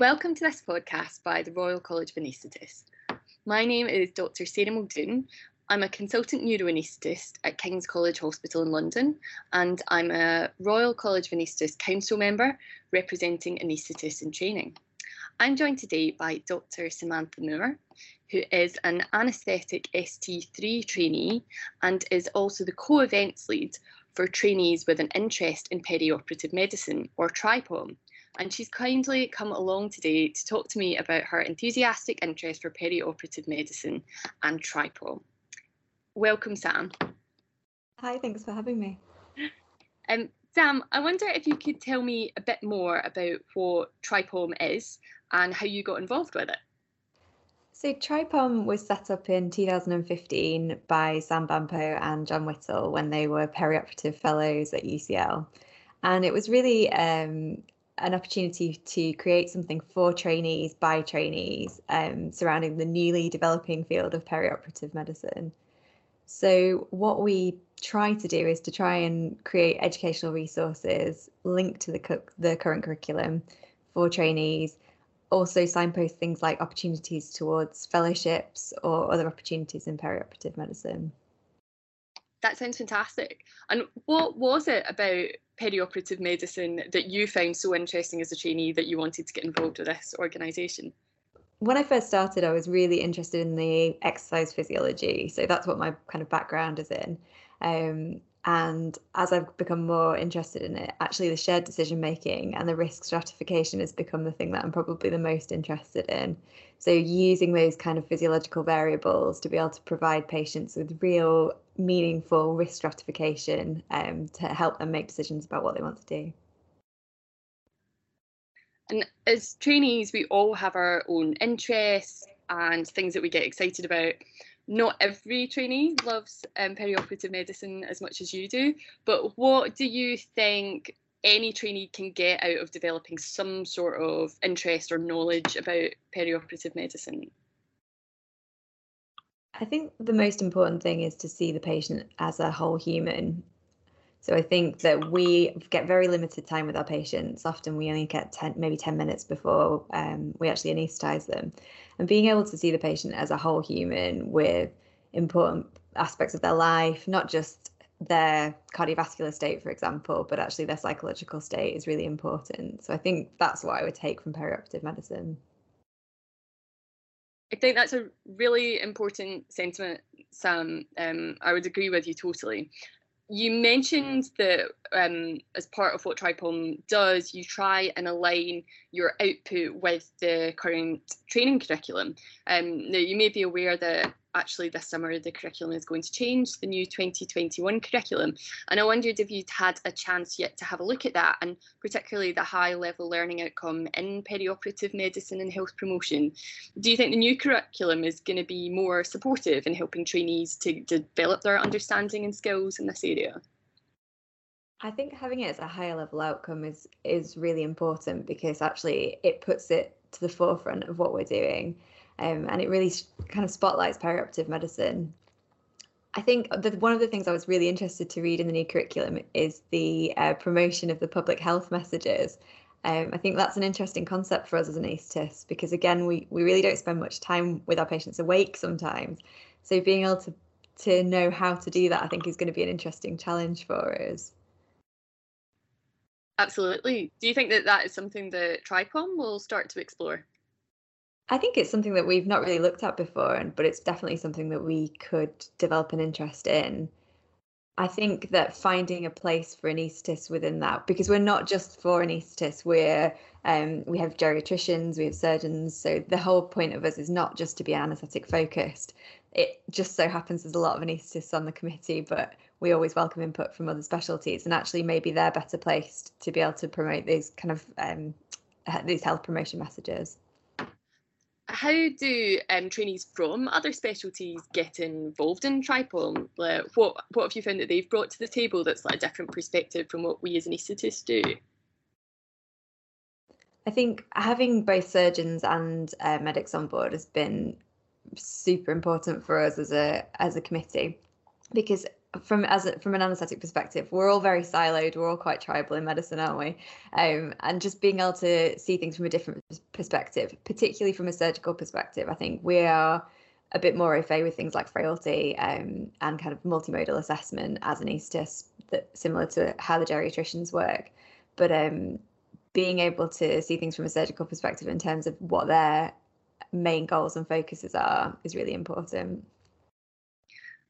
Welcome to this podcast by the Royal College of Anaesthetists. My name is Dr. Sarah Muldoon. I'm a consultant neuroanaesthetist at King's College Hospital in London, and I'm a Royal College of Anaesthetists Council member representing anaesthetists in training. I'm joined today by Dr. Samantha Moore, who is an anaesthetic ST3 trainee and is also the co events lead for trainees with an interest in perioperative medicine, or TRIPOM. And she's kindly come along today to talk to me about her enthusiastic interest for perioperative medicine and TRIPOM. Welcome, Sam. Hi, thanks for having me. Um, Sam, I wonder if you could tell me a bit more about what TRIPOM is and how you got involved with it. So TRIPOM was set up in 2015 by Sam Bampoe and John Whittle when they were perioperative fellows at UCL. And it was really um, an opportunity to create something for trainees by trainees um, surrounding the newly developing field of perioperative medicine. So, what we try to do is to try and create educational resources linked to the, the current curriculum for trainees also signpost things like opportunities towards fellowships or other opportunities in perioperative medicine. That sounds fantastic. And what was it about perioperative medicine that you found so interesting as a trainee that you wanted to get involved with this organisation? When I first started, I was really interested in the exercise physiology. So that's what my kind of background is in. Um, and as I've become more interested in it, actually the shared decision making and the risk stratification has become the thing that I'm probably the most interested in. So using those kind of physiological variables to be able to provide patients with real meaningful risk stratification um, to help them make decisions about what they want to do. And as trainees, we all have our own interests and things that we get excited about not every trainee loves um, perioperative medicine as much as you do, but what do you think any trainee can get out of developing some sort of interest or knowledge about perioperative medicine? I think the most important thing is to see the patient as a whole human. So I think that we get very limited time with our patients. Often we only get 10, maybe 10 minutes before um, we actually anaesthetize them and being able to see the patient as a whole human with important aspects of their life, not just their cardiovascular state, for example, but actually their psychological state is really important. So I think that's what I would take from perioperative medicine. I think that's a really important sentiment, Sam. Um, I would agree with you totally you mentioned that um, as part of what TRIPOM does, you try and align your output with the current training curriculum. Um, now, you may be aware that actually this summer the curriculum is going to change, the new 2021 curriculum. And I wondered if you'd had a chance yet to have a look at that, and particularly the high level learning outcome in perioperative medicine and health promotion. Do you think the new curriculum is going to be more supportive in helping trainees to develop their understanding and skills in this area? I think having it as a higher level outcome is is really important because actually it puts it to the forefront of what we're doing um, and it really kind of spotlights perioperative medicine. I think that one of the things I was really interested to read in the new curriculum is the uh, promotion of the public health messages. Um, I think that's an interesting concept for us as anaesthetists because again, we we really don't spend much time with our patients awake sometimes. So being able to to know how to do that, I think, is going to be an interesting challenge for us. Absolutely. Do you think that that is something that TRIPOM will start to explore? I think it's something that we've not really looked at before, and but it's definitely something that we could develop an interest in. I think that finding a place for anaesthetists within that, because we're not just for anaesthetists, we're um, we have geriatricians, we have surgeons. So the whole point of us is not just to be anaesthetic focused. It just so happens there's a lot of anaesthetists on the committee, but we always welcome input from other specialties, and actually maybe they're better placed to be able to promote these kind of um, these health promotion messages how do um, trainees from other specialties get involved in TRIPOM? Like, what what have you found that they've brought to the table that's like a different perspective from what we as anaesthetists do? I think having both surgeons and uh, medics on board has been super important for us as a as a committee because from as a, from an anesthetic perspective, we're all very siloed. We're all quite tribal in medicine, aren't we? Um, and just being able to see things from a different perspective, particularly from a surgical perspective, I think we are a bit more au fait with things like frailty um, and kind of multimodal assessment as anaesthetist, that similar to how the geriatricians work. But um, being able to see things from a surgical perspective in terms of what their main goals and focuses are is really important.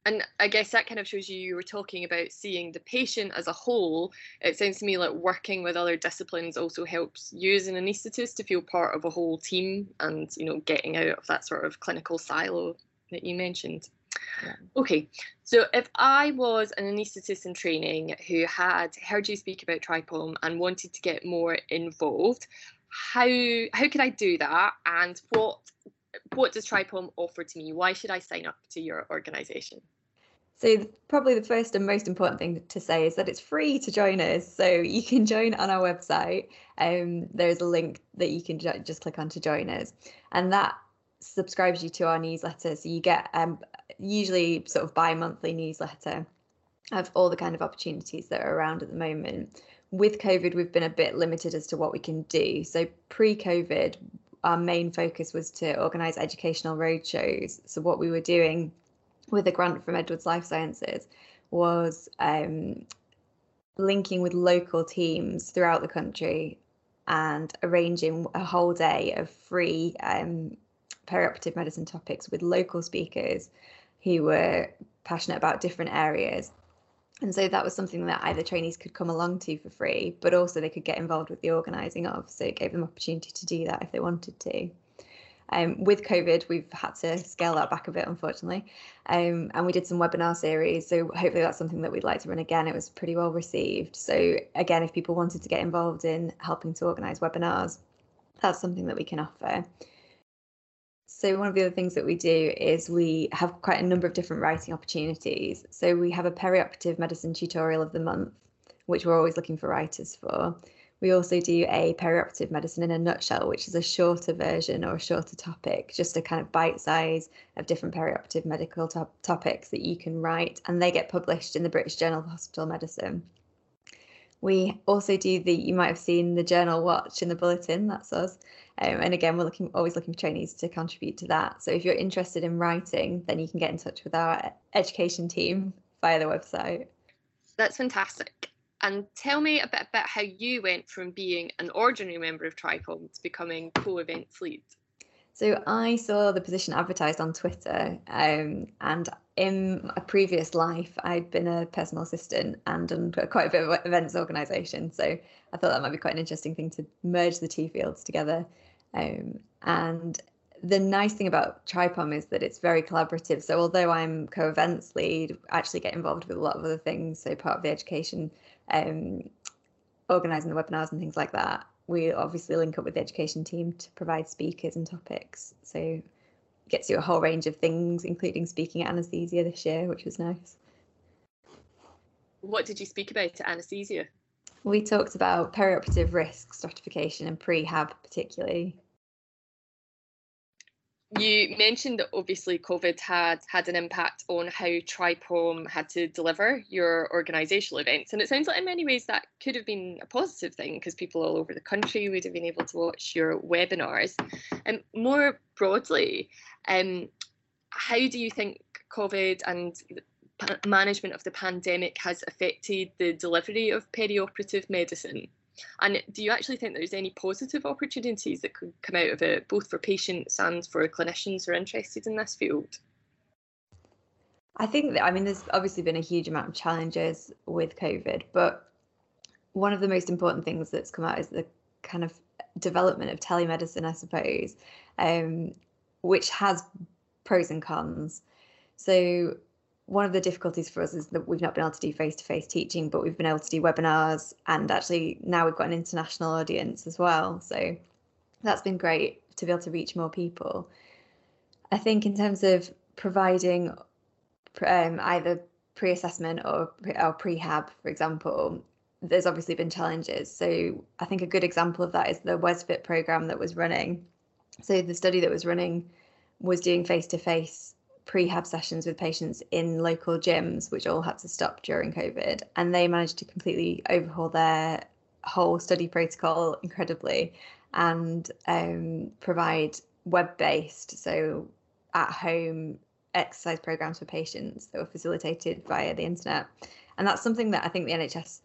And I guess that kind of shows you you were talking about seeing the patient as a whole. It sounds to me like working with other disciplines also helps you as an anaesthetist to feel part of a whole team and you know getting out of that sort of clinical silo that you mentioned. Yeah. Okay, so if I was an anaesthetist in training who had heard you speak about TRIPOM and wanted to get more involved, how how could I do that? And what what does TRIPOM offer to me? Why should I sign up to your organisation? So probably the first and most important thing to say is that it's free to join us. So you can join on our website. Um, there's a link that you can ju- just click on to join us, and that subscribes you to our newsletter. So you get um, usually sort of bi-monthly newsletter of all the kind of opportunities that are around at the moment. With COVID, we've been a bit limited as to what we can do. So pre-COVID, our main focus was to organise educational roadshows. So what we were doing with a grant from Edwards Lifesciences was um, linking with local teams throughout the country and arranging a whole day of free um, perioperative medicine topics with local speakers who were passionate about different areas. And so that was something that either trainees could come along to for free, but also they could get involved with the organising of. So it gave them opportunity to do that if they wanted to. Um, with COVID, we've had to scale that back a bit, unfortunately. Um, and we did some webinar series. So hopefully that's something that we'd like to run again. It was pretty well received. So again, if people wanted to get involved in helping to organise webinars, that's something that we can offer. So one of the other things that we do is we have quite a number of different writing opportunities. So we have a perioperative medicine tutorial of the month, which we're always looking for writers for. We also do a perioperative medicine in a nutshell, which is a shorter version or a shorter topic, just a kind of bite size of different perioperative medical to- topics that you can write, and they get published in the British Journal of Hospital Medicine. We also do the, you might have seen the journal watch in the bulletin, that's us. Um, and again, we're looking always looking for trainees to contribute to that. So if you're interested in writing, then you can get in touch with our education team via the website. That's fantastic. And tell me a bit about how you went from being an ordinary member of TRIPOM to becoming co-events lead. So I saw the position advertised on Twitter, um, and in a previous life, I'd been a personal assistant and done quite a bit of events organisation. So I thought that might be quite an interesting thing to merge the two fields together. Um, and the nice thing about TRIPOM is that it's very collaborative. So although I'm co-events lead, I actually get involved with a lot of other things. So part of the education um, organising the webinars and things like that. We obviously link up with the education team to provide speakers and topics. So it gets you a whole range of things, including speaking at anaesthesia this year, which was nice. What did you speak about at anaesthesia? We talked about perioperative risk stratification and prehab particularly you mentioned that obviously COVID had had an impact on how TRIPOM had to deliver your organisational events, and it sounds like in many ways that could have been a positive thing because people all over the country would have been able to watch your webinars. And more broadly, um, how do you think COVID and management of the pandemic has affected the delivery of perioperative medicine? And do you actually think there's any positive opportunities that could come out of it, both for patients and for clinicians who are interested in this field? I think that, I mean, there's obviously been a huge amount of challenges with COVID, but one of the most important things that's come out is the kind of development of telemedicine, I suppose, um, which has pros and cons. So one of the difficulties for us is that we've not been able to do face-to-face teaching but we've been able to do webinars and actually now we've got an international audience as well. So that's been great to be able to reach more people. I think in terms of providing um, either pre-assessment or, or prehab for example there's obviously been challenges. So i think a good example of that is the WesFit program that was running. So the study that was running was doing face-to-face prehab sessions with patients in local gyms, which all had to stop during COVID. And they managed to completely overhaul their whole study protocol incredibly and um, provide web based, so at home exercise programs for patients that were facilitated via the internet. And that's something that I think the NHS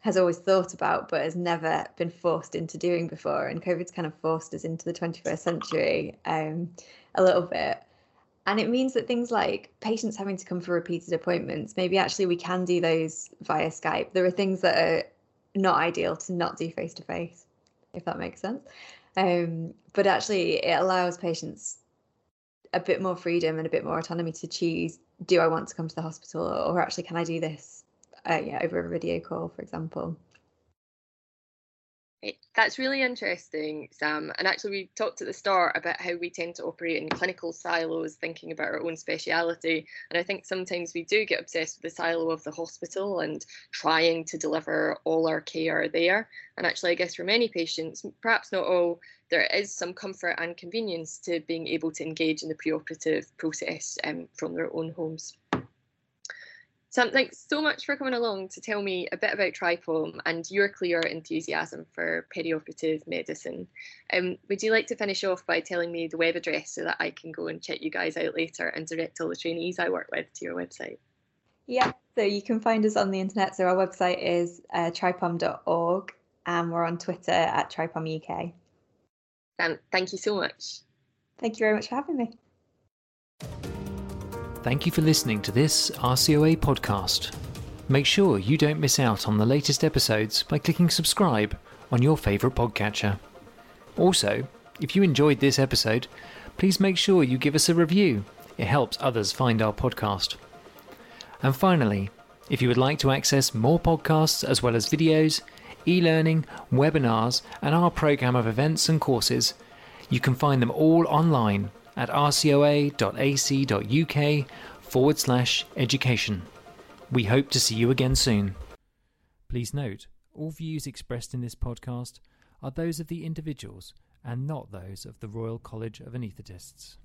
has always thought about but has never been forced into doing before. And COVID's kind of forced us into the 21st century um, a little bit. And it means that things like patients having to come for repeated appointments, maybe actually we can do those via Skype. There are things that are not ideal to not do face to face, if that makes sense. Um, but actually, it allows patients a bit more freedom and a bit more autonomy to choose do I want to come to the hospital or actually can I do this uh, yeah, over a video call, for example. That's really interesting, Sam. And actually, we talked at the start about how we tend to operate in clinical silos, thinking about our own speciality. And I think sometimes we do get obsessed with the silo of the hospital and trying to deliver all our care there. And actually, I guess for many patients, perhaps not all, there is some comfort and convenience to being able to engage in the preoperative process um, from their own homes. So thanks so much for coming along to tell me a bit about TRIPOM and your clear enthusiasm for perioperative medicine. Um, would you like to finish off by telling me the web address so that I can go and check you guys out later and direct all the trainees I work with to your website? Yeah, so you can find us on the internet. So our website is uh, tripom.org and we're on Twitter at tripomuk. Um, thank you so much. Thank you very much for having me. Thank you for listening to this RCOA podcast. Make sure you don't miss out on the latest episodes by clicking subscribe on your favourite podcatcher. Also, if you enjoyed this episode, please make sure you give us a review. It helps others find our podcast. And finally, if you would like to access more podcasts as well as videos, e learning, webinars, and our programme of events and courses, you can find them all online at rcoa.ac.uk forward slash education. We hope to see you again soon. Please note, all views expressed in this podcast are those of the individuals and not those of the Royal College of Anaesthetists.